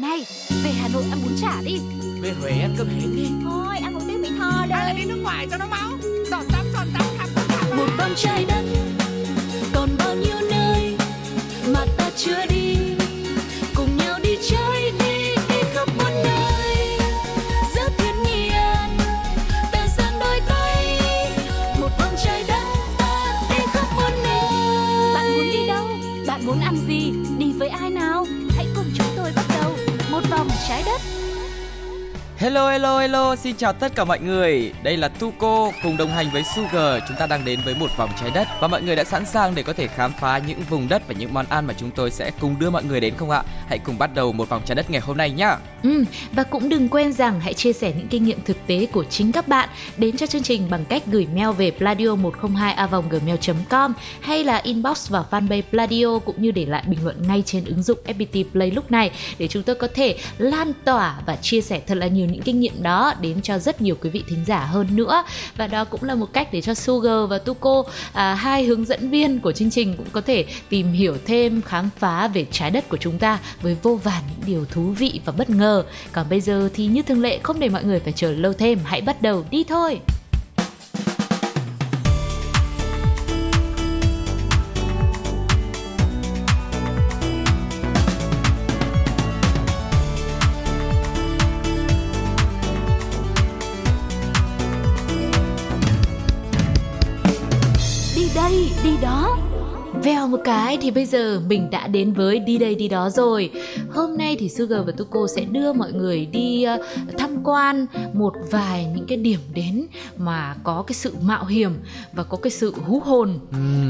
Này, về Hà Nội ăn bún chả đi. Về Huế ăn cơm hến đi. Thôi ăn một tiếng Mỹ Tho Hay là đi đi nước ngoài cho nó máu. Giọt tắm giọt tắm khắp tất cả một vòng trái đất còn bao nhiêu nơi mà ta chưa đi Hello hello hello, xin chào tất cả mọi người. Đây là Tuco cùng đồng hành với Sugar. Chúng ta đang đến với một vòng trái đất và mọi người đã sẵn sàng để có thể khám phá những vùng đất và những món ăn mà chúng tôi sẽ cùng đưa mọi người đến không ạ? Hãy cùng bắt đầu một vòng trái đất ngày hôm nay nhá. Ừ, và cũng đừng quên rằng hãy chia sẻ những kinh nghiệm thực tế của chính các bạn đến cho chương trình bằng cách gửi mail về pladio 102 gmail com hay là inbox vào fanpage Pladio cũng như để lại bình luận ngay trên ứng dụng FPT Play lúc này để chúng tôi có thể lan tỏa và chia sẻ thật là nhiều những kinh nghiệm đó đến cho rất nhiều quý vị thính giả hơn nữa. Và đó cũng là một cách để cho Sugar và Tuko à, hai hướng dẫn viên của chương trình cũng có thể tìm hiểu thêm khám phá về trái đất của chúng ta với vô vàn những điều thú vị và bất ngờ. Còn bây giờ thì như thường lệ không để mọi người phải chờ lâu thêm hãy bắt đầu đi thôi! veo. Một cái thì bây giờ mình đã đến với đi đây đi đó rồi. Hôm nay thì Sugar và Tuko sẽ đưa mọi người đi ờ, tham quan một vài những cái điểm đến mà có cái sự mạo hiểm và có cái sự hú hồn.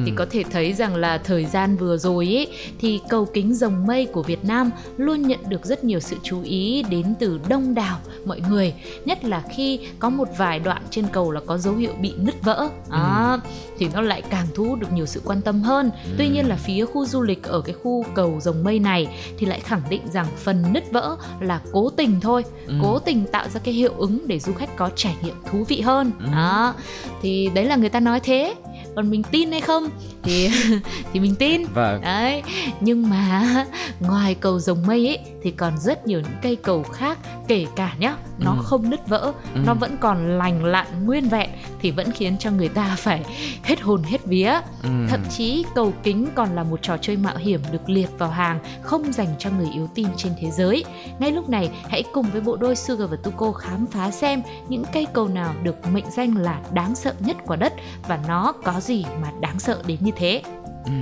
Thì có thể thấy rằng là thời gian vừa rồi ấy thì cầu kính rồng mây của Việt Nam luôn nhận được rất nhiều sự chú ý đến từ đông đảo mọi người. Nhất là khi có một vài đoạn trên cầu là có dấu hiệu bị nứt vỡ. Đó, thì nó lại càng thu hút được nhiều sự quan tâm hơn. Tuy nhiên là phía khu du lịch ở cái khu cầu rồng mây này thì lại khẳng định rằng phần nứt vỡ là cố tình thôi, cố tình tạo ra cái hiệu ứng để du khách có trải nghiệm thú vị hơn. Đó. Thì đấy là người ta nói thế. Còn mình tin hay không thì thì mình tin. Vâng. Đấy, nhưng mà ngoài cầu rồng mây ấy thì còn rất nhiều những cây cầu khác kể cả nhá, nó Ừ. không nứt vỡ, Ừ. nó vẫn còn lành lặn nguyên vẹn thì vẫn khiến cho người ta phải hết hồn hết vía. Ừ. Thậm chí cầu kính còn là một trò chơi mạo hiểm được liệt vào hàng không dành cho người yếu tim trên thế giới. Ngay lúc này, hãy cùng với bộ đôi Sugar và Tuko khám phá xem những cây cầu nào được mệnh danh là đáng sợ nhất quả đất và nó có gì mà đáng sợ đến như thế. Ừ.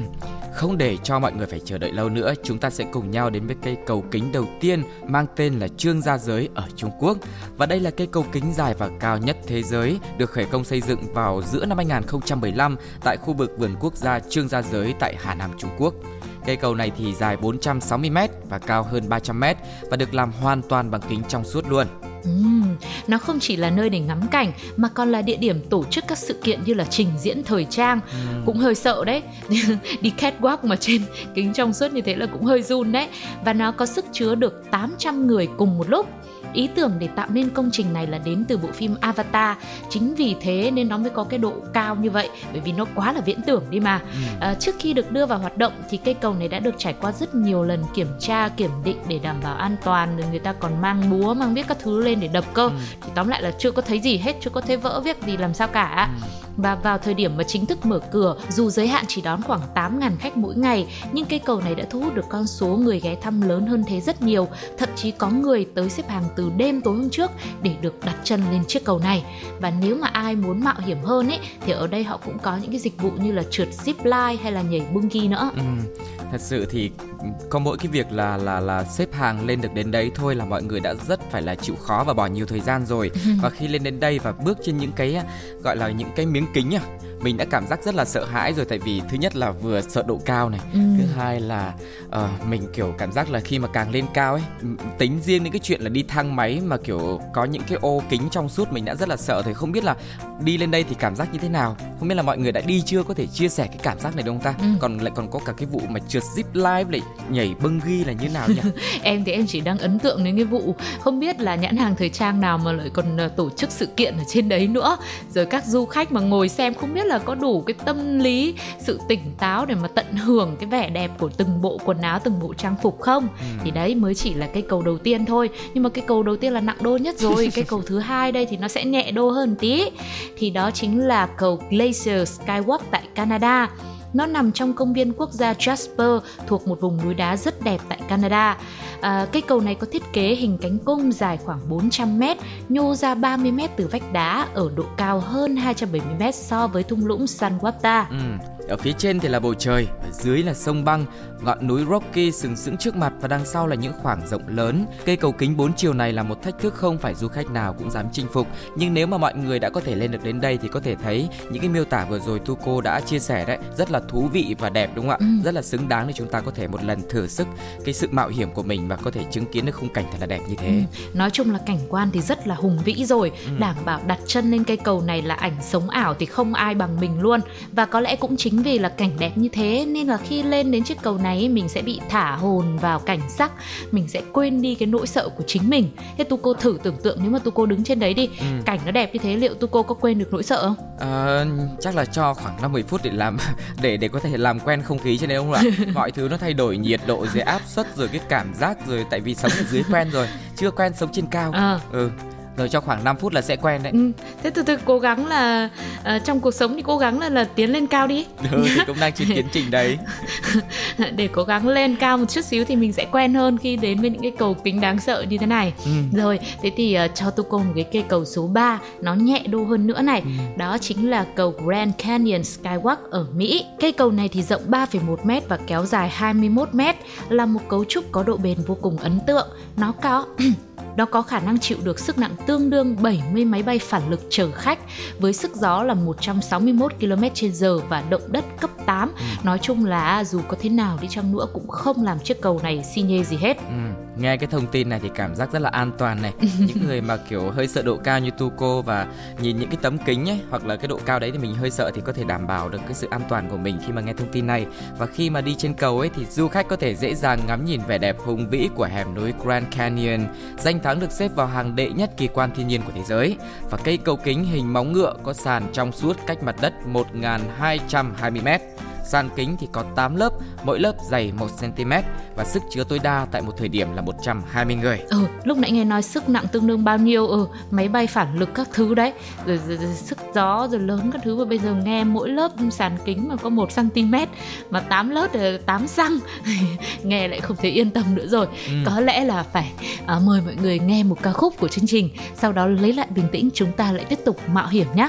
Không để cho mọi người phải chờ đợi lâu nữa, chúng ta sẽ cùng nhau đến với cây cầu kính đầu tiên mang tên là Trương Gia Giới ở Trung Quốc. Và đây là cây cầu kính dài và cao nhất thế giới, được khởi công xây dựng vào giữa năm 2015 tại khu vực vườn quốc gia Trương Gia Giới tại Hà Nam, Trung Quốc. Cây cầu này thì dài 460m và cao hơn 300m và được làm hoàn toàn bằng kính trong suốt luôn. Ừm, nó không chỉ là nơi để ngắm cảnh mà còn là địa điểm tổ chức các sự kiện như là trình diễn thời trang. Cũng hơi sợ đấy. Đi catwalk mà trên kính trong suốt như thế là cũng hơi run đấy. Và nó có sức chứa được 800 người cùng một lúc Ý tưởng để tạo nên công trình này là đến từ bộ phim Avatar. Chính vì thế nên nó mới có cái độ cao như vậy Bởi vì nó quá là viễn tưởng đi mà. À, Trước khi được đưa vào hoạt động thì cây cầu này đã được trải qua rất nhiều lần kiểm tra, kiểm định để đảm bảo an toàn Rồi người ta còn mang búa, mang biết các thứ lên để đập cơ. Thì tóm lại là chưa có thấy gì hết, chưa có thấy vỡ viết gì làm sao cả và vào thời điểm mà chính thức mở cửa, dù giới hạn chỉ đón khoảng 8.000 khách mỗi ngày, nhưng cây cầu này đã thu hút được con số người ghé thăm lớn hơn thế rất nhiều. Thậm chí có người tới xếp hàng từ đêm tối hôm trước để được đặt chân lên chiếc cầu này. Và nếu mà ai muốn mạo hiểm hơn ấy, thì ở đây họ cũng có những cái dịch vụ như là trượt zip line hay là nhảy bungee nữa. Ừ, thật sự thì có mỗi cái việc là là là xếp hàng lên được đến đấy thôi là mọi người đã rất phải là chịu khó và bỏ nhiều thời gian rồi. Và khi lên đến đây và bước trên những cái gọi là những cái miếng kính à mình đã cảm giác rất là sợ hãi rồi. Tại vì thứ nhất là vừa sợ độ cao này Ừ. thứ hai là ờ, mình kiểu cảm giác là khi mà càng lên cao ấy tính riêng đến cái chuyện là đi thang máy mà kiểu có những cái ô kính trong suốt mình đã rất là sợ thì không biết là đi lên đây thì cảm giác như thế nào? Không biết là mọi người đã đi chưa? Có thể chia sẻ cái cảm giác này được không ta? Ừ. còn lại còn có cả cái vụ mà trượt zip line lại nhảy bungee ghi là như nào nhỉ? Em thì em chỉ đang ấn tượng đến cái vụ không biết là nhãn hàng thời trang nào mà lại còn ờ, tổ chức sự kiện ở trên đấy nữa. Rồi các du khách mà ngồi xem không biết là có đủ cái tâm lý sự tỉnh táo để mà tận hưởng cái vẻ đẹp của từng bộ quần áo từng bộ trang phục không? Ừ. thì đấy mới chỉ là cây cầu đầu tiên thôi. Nhưng mà cây cầu đầu tiên là nặng đô nhất rồi. Cây cầu thứ hai đây thì nó sẽ nhẹ đô hơn tí. Thì đó chính là cầu Glacier Skywalk tại Canada nó nằm trong công viên quốc gia Jasper thuộc một vùng núi đá rất đẹp tại Canada. À, cây cầu này có thiết kế hình cánh cung dài khoảng 400 m, nhô ra 30 m từ vách đá ở độ cao hơn 270 m so với thung lũng San Ừ. Ở phía trên thì là bầu trời, ở dưới là sông băng, ngọn núi Rocky sừng sững trước mặt và đằng sau là những khoảng rộng lớn. Cây cầu kính bốn chiều này là một thách thức không phải du khách nào cũng dám chinh phục, nhưng nếu mà mọi người đã có thể lên được đến đây thì có thể thấy những cái miêu tả vừa rồi Tuco đã chia sẻ đấy rất là thú vị và đẹp đúng không ạ? Ừ. Rất là xứng đáng để chúng ta có thể một lần thử sức cái sự mạo hiểm của mình và có thể chứng kiến được khung cảnh thật là đẹp như thế. Ừ. Nói chung là cảnh quan thì rất là hùng vĩ rồi, ừ. đảm bảo đặt chân lên cây cầu này là ảnh sống ảo thì không ai bằng mình luôn và có lẽ cũng chính chính vì là cảnh đẹp như thế nên là khi lên đến chiếc cầu này mình sẽ bị thả hồn vào cảnh sắc. Mình sẽ quên đi cái nỗi sợ của chính mình. Thế tu cô thử tưởng tượng nếu mà tu cô đứng trên đấy đi ừ. cảnh nó đẹp như thế liệu tu cô có quên được nỗi sợ không? À, chắc là cho khoảng 50 phút để làm để để có thể làm quen không khí trên đấy không ạ? Mọi thứ nó thay đổi nhiệt độ rồi áp suất rồi cái cảm giác rồi tại vì sống ở dưới quen rồi chưa quen sống trên cao. À. ừ rồi cho khoảng 5 phút là sẽ quen đấy ừ. thế từ từ cố gắng là uh, trong cuộc sống thì cố gắng là là tiến lên cao đi ừ, thì cũng đang trên tiến trình đấy để cố gắng lên cao một chút xíu thì mình sẽ quen hơn khi đến với những cái cầu kính đáng sợ như thế này ừ. rồi thế thì uh, cho tu cô một cái cây cầu số 3 nó nhẹ đô hơn nữa này ừ. đó chính là cầu Grand Canyon Skywalk ở Mỹ cây cầu này thì rộng 3,1 m và kéo dài 21 m là một cấu trúc có độ bền vô cùng ấn tượng nó có Nó có khả năng chịu được sức nặng tương đương 70 máy bay phản lực chở khách với sức gió là 161 km/h và động đất cấp 8. Ừ. Nói chung là dù có thế nào đi chăng nữa cũng không làm chiếc cầu này xi nhê gì hết. Ừ. Nghe cái thông tin này thì cảm giác rất là an toàn này. những người mà kiểu hơi sợ độ cao như Tuco và nhìn những cái tấm kính ấy hoặc là cái độ cao đấy thì mình hơi sợ thì có thể đảm bảo được cái sự an toàn của mình khi mà nghe thông tin này. Và khi mà đi trên cầu ấy thì du khách có thể dễ dàng ngắm nhìn vẻ đẹp hùng vĩ của hẻm núi Grand Canyon, danh thắng được xếp vào hàng đệ nhất kỳ quan thiên nhiên của thế giới và cây cầu kính hình móng ngựa có sàn trong suốt cách mặt đất 1.220 m. Sàn kính thì có 8 lớp, mỗi lớp dày 1 cm và sức chứa tối đa tại một thời điểm là 120 người. Ừ, lúc nãy nghe nói sức nặng tương đương bao nhiêu? Ừ, máy bay phản lực các thứ đấy, rồi, rồi, rồi sức gió rồi lớn các thứ và bây giờ nghe mỗi lớp sàn kính mà có 1 cm mà 8 lớp là 8 xăng. nghe lại không thể yên tâm nữa rồi. Ừ. Có lẽ là phải à, mời mọi người nghe một ca khúc của chương trình, sau đó lấy lại bình tĩnh chúng ta lại tiếp tục mạo hiểm nhé.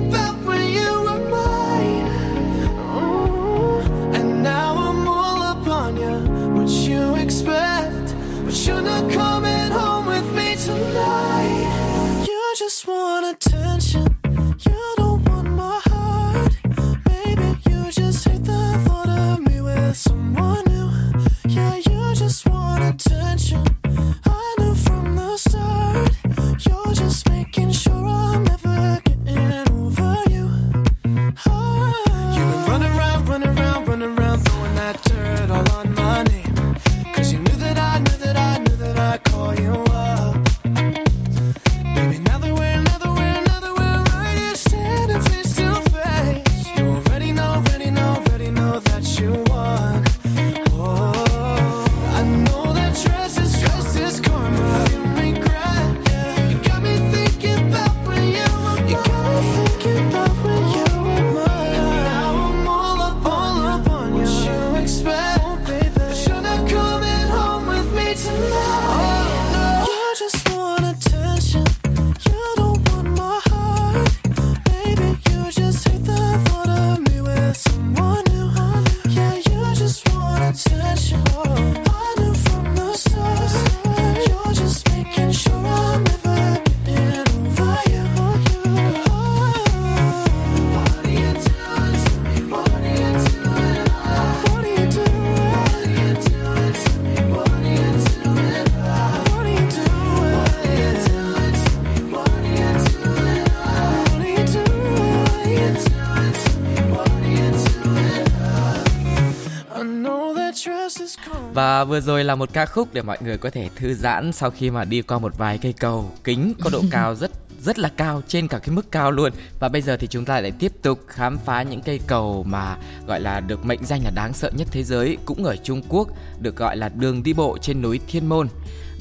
Vừa rồi là một ca khúc để mọi người có thể thư giãn sau khi mà đi qua một vài cây cầu kính có độ cao rất rất là cao trên cả cái mức cao luôn. Và bây giờ thì chúng ta lại tiếp tục khám phá những cây cầu mà gọi là được mệnh danh là đáng sợ nhất thế giới cũng ở Trung Quốc được gọi là đường đi bộ trên núi Thiên Môn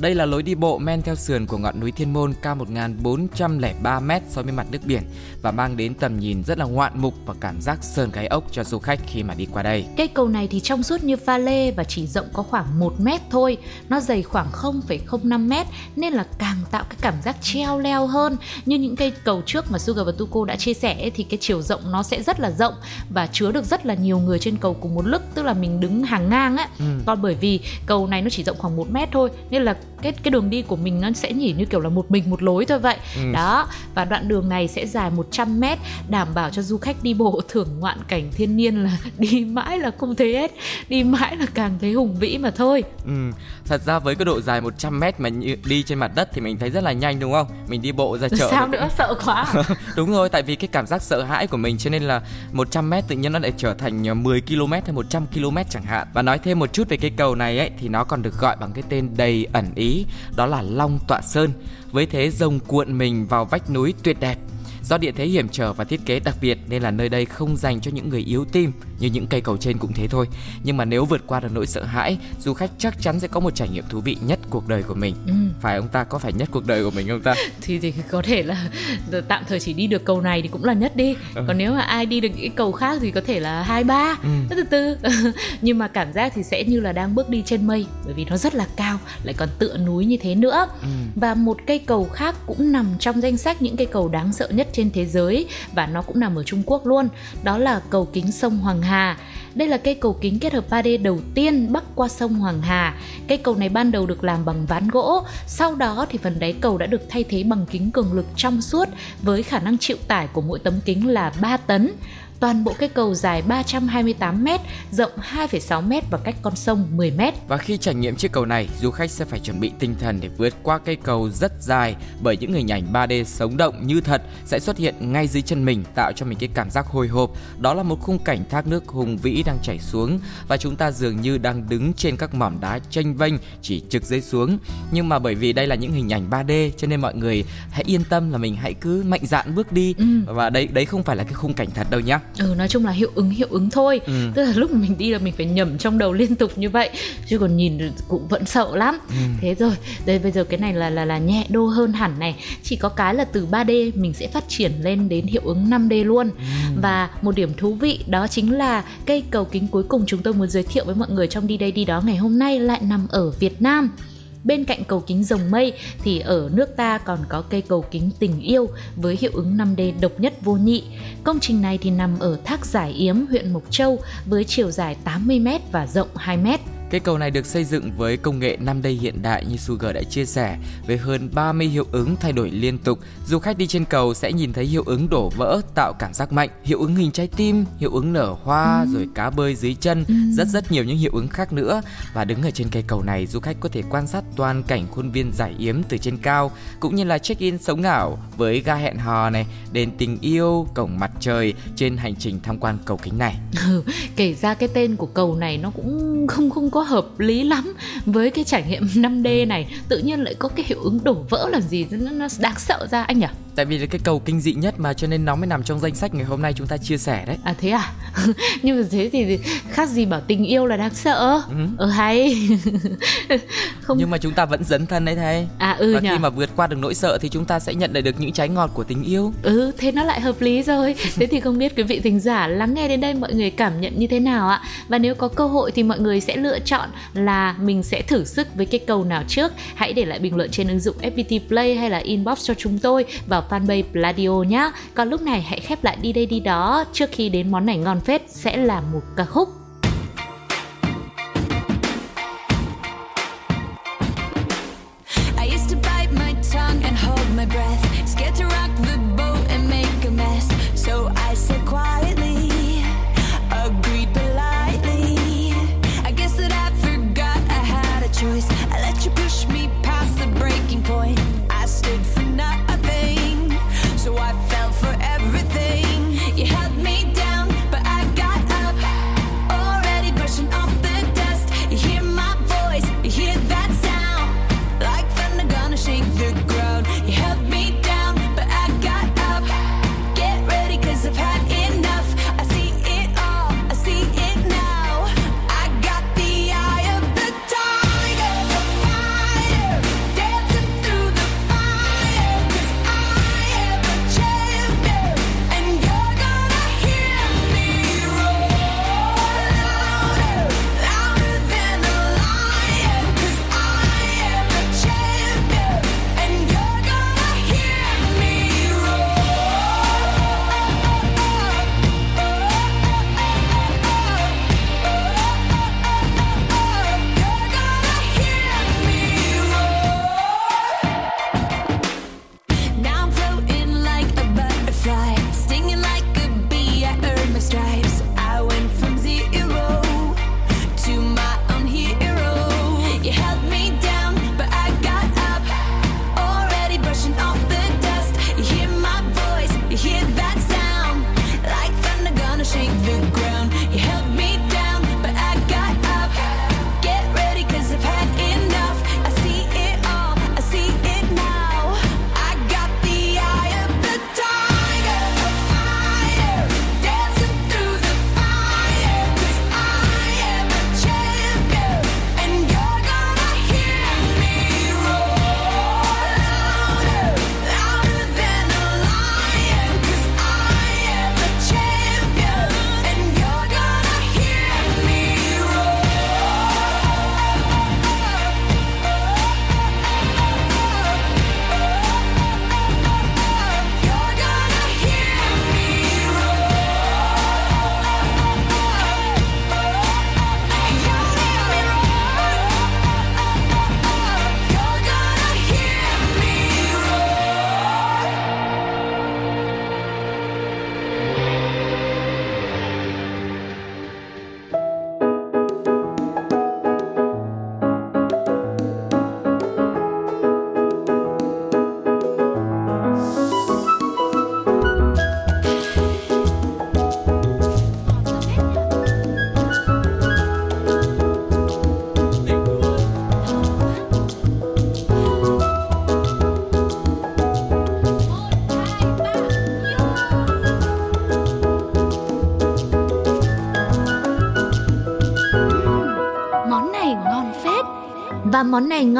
đây là lối đi bộ men theo sườn của ngọn núi Thiên Môn cao 1403 m so với mặt nước biển và mang đến tầm nhìn rất là ngoạn mục và cảm giác sờn gáy ốc cho du khách khi mà đi qua đây. Cây cầu này thì trong suốt như pha lê và chỉ rộng có khoảng 1 mét thôi. Nó dày khoảng 0,05 mét nên là càng tạo cái cảm giác treo leo hơn. Như những cây cầu trước mà Sugar và Tuko đã chia sẻ thì cái chiều rộng nó sẽ rất là rộng và chứa được rất là nhiều người trên cầu cùng một lúc, tức là mình đứng hàng ngang á. Ừ. Còn bởi vì cầu này nó chỉ rộng khoảng 1 mét thôi nên là cái cái đường đi của mình nó sẽ nhỉ như kiểu là một mình một lối thôi vậy. Ừ. đó và đoạn đường này sẽ dài 100 mét đảm bảo cho du khách đi bộ thưởng ngoạn cảnh thiên nhiên là đi mãi là không thấy hết đi mãi là càng thấy hùng vĩ mà thôi. Ừ. thật ra với cái độ dài 100 mét mà đi trên mặt đất thì mình thấy rất là nhanh đúng không? Mình đi bộ ra chợ sao nữa? Sợ quá. Đúng rồi tại vì cái cảm giác sợ hãi của mình cho nên là 100 mét tự nhiên nó lại trở thành 10 km hay 100 km chẳng hạn. Và nói thêm một chút về cái cầu này ấy thì nó còn được gọi bằng cái tên đầy ẩn ý đó là Long Tọa Sơn, với thế rồng cuộn mình vào vách núi tuyệt đẹp. Do địa thế hiểm trở và thiết kế đặc biệt nên là nơi đây không dành cho những người yếu tim như những cây cầu trên cũng thế thôi. Nhưng mà nếu vượt qua được nỗi sợ hãi, du khách chắc chắn sẽ có một trải nghiệm thú vị nhất cuộc đời của mình. Ừ. Phải ông ta có phải nhất cuộc đời của mình không ta? thì thì có thể là tạm thời chỉ đi được cầu này thì cũng là nhất đi. Ừ. Còn nếu mà ai đi được những cái cầu khác thì có thể là hai ba, ừ. từ từ. Nhưng mà cảm giác thì sẽ như là đang bước đi trên mây bởi vì nó rất là cao, lại còn tựa núi như thế nữa. Ừ. Và một cây cầu khác cũng nằm trong danh sách những cây cầu đáng sợ nhất trên thế giới và nó cũng nằm ở Trung Quốc luôn. Đó là cầu kính sông Hoàng Hà. Đây là cây cầu kính kết hợp 3D đầu tiên bắc qua sông Hoàng Hà. Cây cầu này ban đầu được làm bằng ván gỗ, sau đó thì phần đáy cầu đã được thay thế bằng kính cường lực trong suốt với khả năng chịu tải của mỗi tấm kính là 3 tấn. Toàn bộ cây cầu dài 328 m, rộng 2,6 m và cách con sông 10 m. Và khi trải nghiệm chiếc cầu này, du khách sẽ phải chuẩn bị tinh thần để vượt qua cây cầu rất dài bởi những hình ảnh 3D sống động như thật sẽ xuất hiện ngay dưới chân mình tạo cho mình cái cảm giác hồi hộp. Đó là một khung cảnh thác nước hùng vĩ đang chảy xuống và chúng ta dường như đang đứng trên các mỏm đá tranh vênh chỉ trực dưới xuống. Nhưng mà bởi vì đây là những hình ảnh 3D cho nên mọi người hãy yên tâm là mình hãy cứ mạnh dạn bước đi ừ. và đấy đấy không phải là cái khung cảnh thật đâu nhá ừ nói chung là hiệu ứng hiệu ứng thôi ừ. tức là lúc mình đi là mình phải nhẩm trong đầu liên tục như vậy chứ còn nhìn cũng vẫn sợ lắm ừ. thế rồi đây bây giờ cái này là là là nhẹ đô hơn hẳn này chỉ có cái là từ 3D mình sẽ phát triển lên đến hiệu ứng 5D luôn ừ. và một điểm thú vị đó chính là cây cầu kính cuối cùng chúng tôi muốn giới thiệu với mọi người trong đi đây đi đó ngày hôm nay lại nằm ở Việt Nam Bên cạnh cầu kính rồng mây thì ở nước ta còn có cây cầu kính tình yêu với hiệu ứng 5D độc nhất vô nhị. Công trình này thì nằm ở Thác Giải Yếm, huyện Mộc Châu với chiều dài 80m và rộng 2m. Cây cầu này được xây dựng với công nghệ 5D hiện đại như Sugar đã chia sẻ, với hơn 30 hiệu ứng thay đổi liên tục. Du khách đi trên cầu sẽ nhìn thấy hiệu ứng đổ vỡ tạo cảm giác mạnh, hiệu ứng hình trái tim, hiệu ứng nở hoa, ừ. rồi cá bơi dưới chân, ừ. rất rất nhiều những hiệu ứng khác nữa. Và đứng ở trên cây cầu này, du khách có thể quan sát toàn cảnh khuôn viên giải yếm từ trên cao, cũng như là check-in sống ảo với ga hẹn hò này, đền tình yêu, cổng mặt trời trên hành trình tham quan cầu kính này. Ừ, kể ra cái tên của cầu này nó cũng không không có có hợp lý lắm với cái trải nghiệm 5D này. Tự nhiên lại có cái hiệu ứng đổ vỡ là gì nó, nó đáng sợ ra anh nhỉ tại vì là cái cầu kinh dị nhất mà cho nên nó mới nằm trong danh sách ngày hôm nay chúng ta chia sẻ đấy. À thế à? Nhưng mà thế thì khác gì bảo tình yêu là đáng sợ. Ừ, ừ hay. Không. Nhưng mà chúng ta vẫn dấn thân đấy thầy. À ừ và nhỉ? khi mà vượt qua được nỗi sợ thì chúng ta sẽ nhận lại được những trái ngọt của tình yêu. Ừ thế nó lại hợp lý rồi. Thế thì không biết quý vị thính giả lắng nghe đến đây mọi người cảm nhận như thế nào ạ? Và nếu có cơ hội thì mọi người sẽ lựa chọn là mình sẽ thử sức với cái cầu nào trước. Hãy để lại bình luận trên ứng dụng FPT Play hay là inbox cho chúng tôi vào fanpage Pladio nhé. Còn lúc này hãy khép lại đi đây đi đó, trước khi đến món này ngon phết sẽ là một ca khúc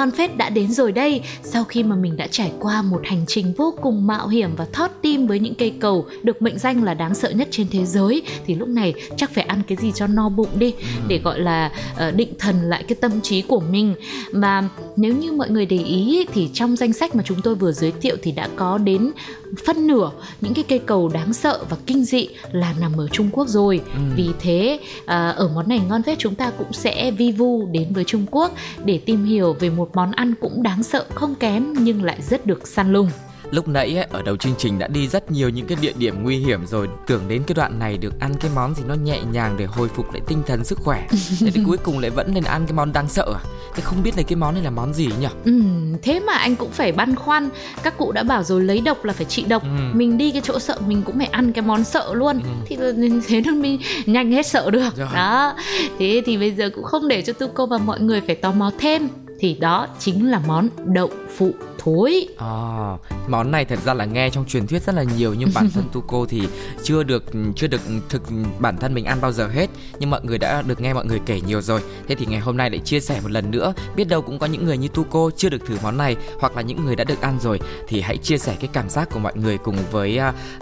ngon phết đã đến rồi đây. Sau khi mà mình đã trải qua một hành trình vô cùng mạo hiểm và thót tim với những cây cầu Được mệnh danh là đáng sợ nhất trên thế giới Thì lúc này chắc phải ăn cái gì cho no bụng đi Để gọi là uh, định thần lại cái tâm trí của mình Mà nếu như mọi người để ý thì trong danh sách mà chúng tôi vừa giới thiệu Thì đã có đến phân nửa những cái cây cầu đáng sợ và kinh dị là nằm ở Trung Quốc rồi. Ừ. Vì thế à, ở món này ngon phết chúng ta cũng sẽ vi vu đến với Trung Quốc để tìm hiểu về một món ăn cũng đáng sợ không kém nhưng lại rất được săn lùng lúc nãy ấy, ở đầu chương trình đã đi rất nhiều những cái địa điểm nguy hiểm rồi. Tưởng đến cái đoạn này được ăn cái món gì nó nhẹ nhàng để hồi phục lại tinh thần sức khỏe. Thế thì cuối cùng lại vẫn nên ăn cái món đáng sợ à? Thế không biết là cái món này là món gì nhỉ? Ừ, thế mà anh cũng phải băn khoăn. Các cụ đã bảo rồi lấy độc là phải trị độc. Ừ. mình đi cái chỗ sợ mình cũng phải ăn cái món sợ luôn. Ừ. thì thế nên mình nhanh hết sợ được. Rồi. đó. Thế thì bây giờ cũng không để cho tu cô và mọi người phải tò mò thêm thì đó chính là món đậu phụ thối. À, món này thật ra là nghe trong truyền thuyết rất là nhiều nhưng bản thân Tuco thì chưa được chưa được thực bản thân mình ăn bao giờ hết nhưng mọi người đã được nghe mọi người kể nhiều rồi. Thế thì ngày hôm nay lại chia sẻ một lần nữa, biết đâu cũng có những người như Tuco chưa được thử món này hoặc là những người đã được ăn rồi thì hãy chia sẻ cái cảm giác của mọi người cùng với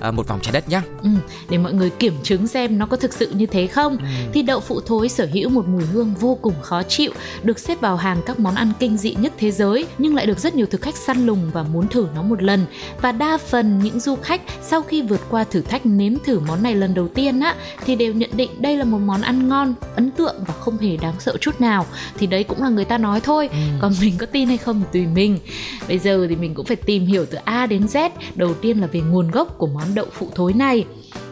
uh, một vòng trái đất nhé. Ừ, để mọi người kiểm chứng xem nó có thực sự như thế không. Ừ. Thì đậu phụ thối sở hữu một mùi hương vô cùng khó chịu, được xếp vào hàng các món ăn kinh dị nhất thế giới nhưng lại được rất nhiều thực khách săn lùng và muốn thử nó một lần. Và đa phần những du khách sau khi vượt qua thử thách nếm thử món này lần đầu tiên á thì đều nhận định đây là một món ăn ngon ấn tượng và không hề đáng sợ chút nào. Thì đấy cũng là người ta nói thôi ừ. còn mình có tin hay không thì tùy mình. Bây giờ thì mình cũng phải tìm hiểu từ A đến Z đầu tiên là về nguồn gốc của món đậu phụ thối này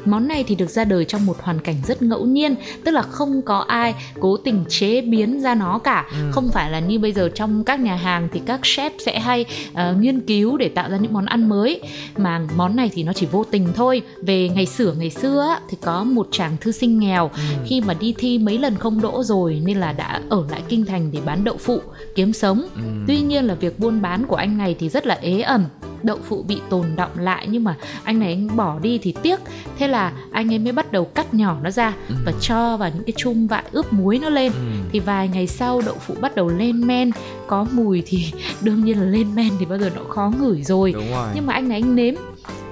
Món này thì được ra đời trong một hoàn cảnh rất ngẫu nhiên, tức là không có ai cố tình chế biến ra nó cả. Ừ. Không phải là như bây giờ trong các nhà hàng thì các chef sẽ hay uh, nghiên cứu để tạo ra những món ăn mới mà món này thì nó chỉ vô tình thôi. Về ngày xưa ngày xưa thì có một chàng thư sinh nghèo ừ. khi mà đi thi mấy lần không đỗ rồi nên là đã ở lại kinh thành để bán đậu phụ kiếm sống. Ừ. Tuy nhiên là việc buôn bán của anh này thì rất là ế ẩm đậu phụ bị tồn động lại nhưng mà anh này anh bỏ đi thì tiếc thế là anh ấy mới bắt đầu cắt nhỏ nó ra ừ. và cho vào những cái chum vại ướp muối nó lên ừ. thì vài ngày sau đậu phụ bắt đầu lên men có mùi thì đương nhiên là lên men thì bao giờ nó khó ngửi rồi. rồi nhưng mà anh này anh nếm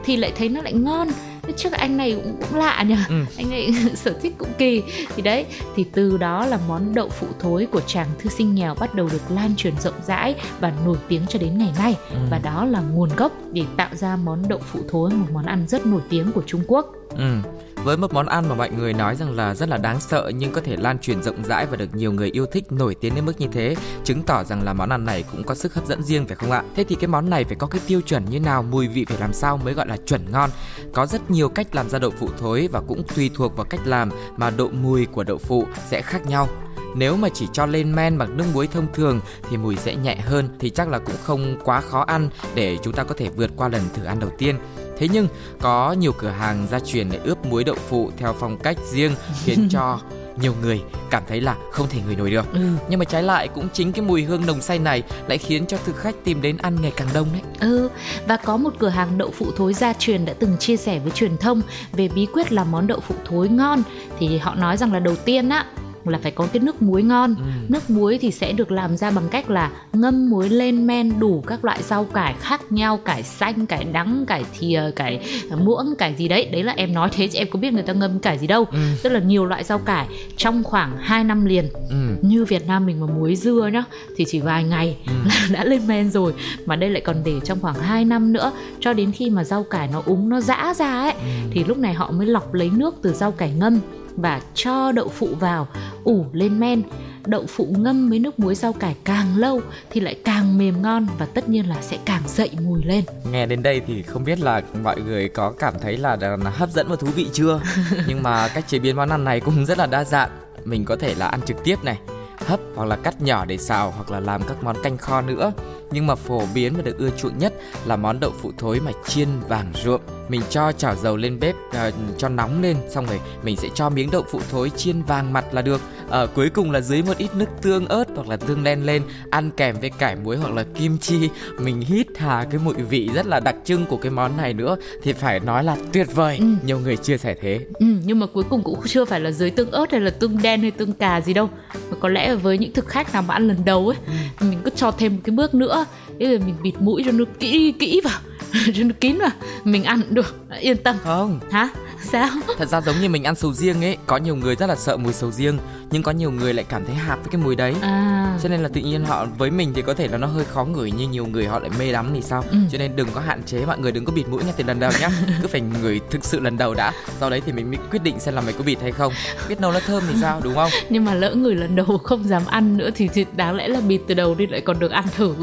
thì lại thấy nó lại ngon trước anh này cũng, cũng lạ nhỉ ừ. anh ấy sở thích cũng kỳ thì đấy thì từ đó là món đậu phụ thối của chàng thư sinh nghèo bắt đầu được lan truyền rộng rãi và nổi tiếng cho đến ngày nay ừ. và đó là nguồn gốc để tạo ra món đậu phụ thối một món ăn rất nổi tiếng của Trung Quốc. Ừ với một món ăn mà mọi người nói rằng là rất là đáng sợ nhưng có thể lan truyền rộng rãi và được nhiều người yêu thích nổi tiếng đến mức như thế, chứng tỏ rằng là món ăn này cũng có sức hấp dẫn riêng phải không ạ? Thế thì cái món này phải có cái tiêu chuẩn như nào, mùi vị phải làm sao mới gọi là chuẩn ngon? Có rất nhiều cách làm ra đậu phụ thối và cũng tùy thuộc vào cách làm mà độ mùi của đậu phụ sẽ khác nhau. Nếu mà chỉ cho lên men bằng nước muối thông thường thì mùi sẽ nhẹ hơn thì chắc là cũng không quá khó ăn để chúng ta có thể vượt qua lần thử ăn đầu tiên. Thế nhưng có nhiều cửa hàng gia truyền để ướp muối đậu phụ theo phong cách riêng khiến cho nhiều người cảm thấy là không thể ngửi nổi được. Ừ. Nhưng mà trái lại cũng chính cái mùi hương nồng say này lại khiến cho thực khách tìm đến ăn ngày càng đông đấy. Ừ, và có một cửa hàng đậu phụ thối gia truyền đã từng chia sẻ với truyền thông về bí quyết làm món đậu phụ thối ngon thì họ nói rằng là đầu tiên á là phải có cái nước muối ngon ừ. nước muối thì sẽ được làm ra bằng cách là ngâm muối lên men đủ các loại rau cải khác nhau cải xanh cải đắng cải thìa cải muỗng cải gì đấy đấy là em nói thế chứ em có biết người ta ngâm cải gì đâu ừ. tức là nhiều loại rau cải trong khoảng 2 năm liền ừ. như Việt Nam mình mà muối dưa nhá thì chỉ vài ngày ừ. là đã lên men rồi mà đây lại còn để trong khoảng 2 năm nữa cho đến khi mà rau cải nó úng nó giã ra ấy ừ. thì lúc này họ mới lọc lấy nước từ rau cải ngâm và cho đậu phụ vào ủ lên men. Đậu phụ ngâm với nước muối rau cải càng lâu thì lại càng mềm ngon và tất nhiên là sẽ càng dậy mùi lên. Nghe đến đây thì không biết là mọi người có cảm thấy là, là hấp dẫn và thú vị chưa? Nhưng mà cách chế biến món ăn này cũng rất là đa dạng. Mình có thể là ăn trực tiếp này hấp hoặc là cắt nhỏ để xào hoặc là làm các món canh kho nữa. Nhưng mà phổ biến và được ưa chuộng nhất là món đậu phụ thối mà chiên vàng ruộm mình cho chảo dầu lên bếp uh, cho nóng lên xong rồi mình sẽ cho miếng đậu phụ thối chiên vàng mặt là được. À, cuối cùng là dưới một ít nước tương ớt hoặc là tương đen lên ăn kèm với cải muối hoặc là kim chi. Mình hít hà cái mùi vị rất là đặc trưng của cái món này nữa thì phải nói là tuyệt vời. Ừ. nhiều người chia sẻ thế. Ừ, nhưng mà cuối cùng cũng chưa phải là dưới tương ớt hay là tương đen hay tương cà gì đâu. Mà có lẽ với những thực khách nào mà ăn lần đầu ấy ừ. mình cứ cho thêm một cái bước nữa. Thế rồi mình bịt mũi cho nó kỹ kỹ vào kín vào mình ăn được. Yên tâm. Không. Hả sao? Thật ra giống như mình ăn sầu riêng ấy có nhiều người rất là sợ mùi sầu riêng nhưng có nhiều người lại cảm thấy hạp với cái mùi đấy. À. cho nên là tự nhiên họ với mình thì có thể là nó hơi khó ngửi như nhiều người họ lại mê lắm thì sao? Ừ. cho nên đừng có hạn chế mọi người đừng có bịt mũi ngay từ lần đầu nhá. Cứ phải ngửi thực sự lần đầu đã. Sau đấy thì mình mới quyết định xem là mày có bịt hay không. Biết đâu nó thơm thì sao đúng không? Nhưng mà lỡ người lần đầu không dám ăn nữa thì, thì đáng lẽ là bịt từ đầu đi lại còn được ăn thử.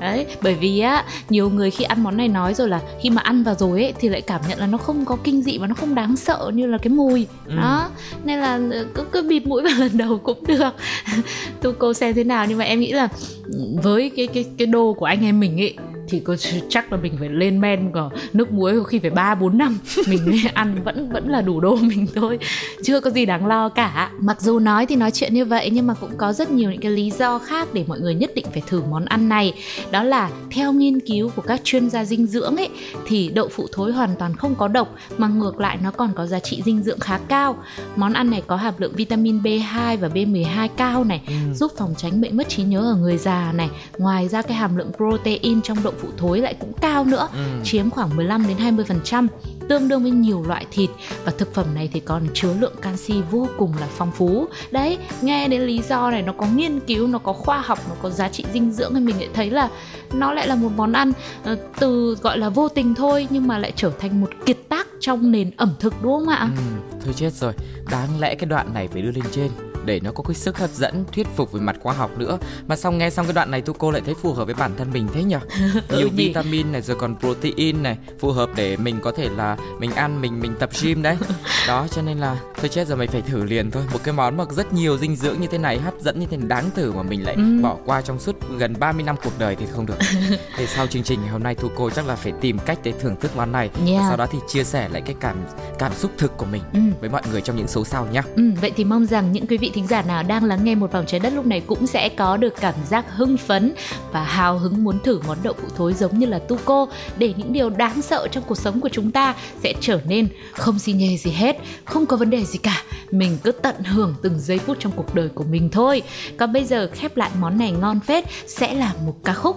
Đấy bởi vì á nhiều người khi ăn món này nói rồi là khi mà ăn vào rồi ấy thì lại cảm nhận là nó không có kinh dị và nó không đáng sợ như là cái mùi. Ừ. đó. Nên là ờ, cứ cứ bịt mũi vào lần đầu cũng được. Tu cô xem thế nào nhưng mà em nghĩ là với cái cái cái đô của anh em mình ấy thì có chắc là mình phải lên men có nước muối có khi phải ba bốn năm. Mình ăn vẫn vẫn là đủ đô mình thôi. Chưa có gì đáng lo cả. Mặc dù nói thì nói chuyện như vậy nhưng mà cũng có rất nhiều những cái lý do khác để mọi người nhất định phải thử món ăn này. Đó là theo nghiên cứu của các chuyên gia dinh dưỡng ấy thì đậu phụ thối hoàn toàn không có độc mà ngược lại nó còn có giá trị dinh dưỡng khá cao. Món ăn này có hàm lượng vitamin B2 và B12 cao này ừ. giúp phòng tránh bệnh mất trí nhớ ở người già này. Ngoài ra cái hàm lượng protein trong đậu phụ thối lại cũng cao nữa ừ. chiếm khoảng 15 đến 20 phần trăm tương đương với nhiều loại thịt và thực phẩm này thì còn chứa lượng canxi vô cùng là phong phú đấy nghe đến lý do này nó có nghiên cứu nó có khoa học nó có giá trị dinh dưỡng thì mình lại thấy là nó lại là một món ăn uh, từ gọi là vô tình thôi nhưng mà lại trở thành một kiệt tác trong nền ẩm thực đúng không ạ? Ừ, thôi chết rồi, đáng lẽ cái đoạn này phải đưa lên trên để nó có cái sức hấp dẫn thuyết phục về mặt khoa học nữa. Mà xong nghe xong cái đoạn này tu cô lại thấy phù hợp với bản thân mình thế nhỉ? Ừ nhiều vitamin này rồi còn protein này phù hợp để mình có thể là mình ăn mình mình tập gym đấy. Đó cho nên là thôi chết rồi mày phải thử liền thôi. Một cái món mà rất nhiều dinh dưỡng như thế này hấp dẫn như thế này đáng thử mà mình lại ừ. bỏ qua trong suốt gần 30 năm cuộc đời thì không được. Thì sau chương trình ngày hôm nay thu cô chắc là phải tìm cách để thưởng thức món này. Yeah. và sau đó thì chia sẻ lại cái cảm cảm xúc thực của mình ừ. với mọi người trong những số sau nhé ừ, vậy thì mong rằng những quý vị thính giả nào đang lắng nghe một vòng trái đất lúc này cũng sẽ có được cảm giác hưng phấn và hào hứng muốn thử món đậu phụ thối giống như là Tuco để những điều đáng sợ trong cuộc sống của chúng ta sẽ trở nên không xi nhê gì hết, không có vấn đề gì cả. Mình cứ tận hưởng từng giây phút trong cuộc đời của mình thôi. Còn bây giờ khép lại món này ngon phết sẽ là một ca khúc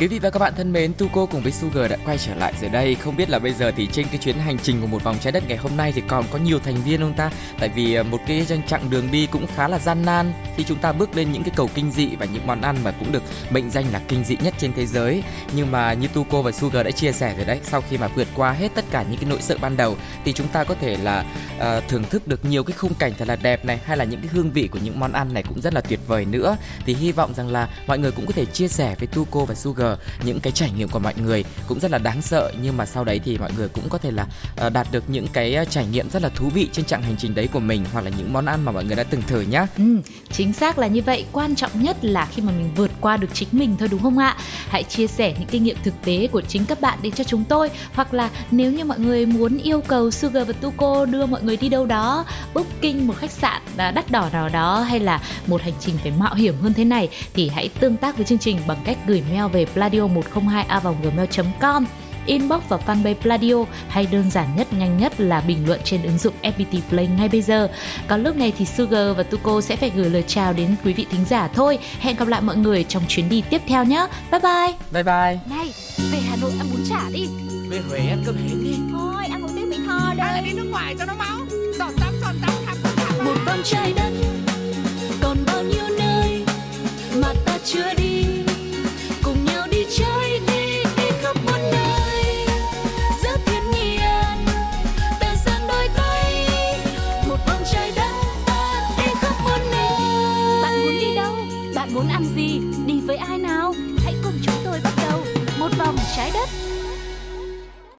Quý vị và các bạn thân mến, Tuco cùng với Sugar đã quay trở lại rồi đây. Không biết là bây giờ thì trên cái chuyến hành trình của một vòng trái đất ngày hôm nay thì còn có nhiều thành viên không ta? Tại vì ờ, một cái chặng đường đi cũng khá là gian nan khi chúng ta bước lên những cái cầu kinh dị và những món ăn mà cũng được mệnh danh là kinh dị nhất trên thế giới. Nhưng mà như Tuco và Sugar đã chia sẻ rồi đấy, sau khi mà vượt qua hết tất cả những cái nỗi sợ ban đầu thì chúng ta có thể là uh, thưởng thức được nhiều cái khung cảnh thật là đẹp này hay là những cái hương vị của những món ăn này cũng rất là tuyệt vời nữa. Thì hy vọng rằng là mọi người cũng có thể chia sẻ với Tuco và Sugar những cái trải nghiệm của mọi người cũng rất là đáng sợ nhưng mà sau đấy thì mọi người cũng có thể là ờ, đạt được những cái ờ, trải nghiệm rất là thú vị trên chặng hành trình đấy của mình hoặc là những món ăn mà mọi người đã từng thử nhá. Ừ, chính xác là như vậy. Quan trọng nhất là khi mà mình vượt qua được chính mình thôi đúng không ạ? Hãy chia sẻ những kinh nghiệm thực tế của chính các bạn đến cho chúng tôi hoặc là nếu như mọi người muốn yêu cầu Sugar và Tuko đưa mọi người đi đâu đó, booking một khách sạn à, đắt đỏ nào đó hay là một hành trình phải mạo hiểm hơn thế này thì hãy tương tác với chương trình bằng cách gửi mail về pladio 102 a gmail.com inbox vào fanpage Pladio hay đơn giản nhất nhanh nhất là bình luận trên ứng dụng FPT Play ngay bây giờ. Còn lúc này thì Sugar và Tuko sẽ phải gửi lời chào đến quý vị thính giả thôi. Hẹn gặp lại mọi người trong chuyến đi tiếp theo nhé. Bye bye. Bye bye. Này, về Hà Nội ăn bún chả đi Về Huế ăn cơm hến đi. Thôi, ăn một tiếng Mỹ Tho hay là đây đi nước ngoài cho nó máu giọt tắm giọt tắm khắp khắp một vòng trái đất còn bao nhiêu nơi mà ta chưa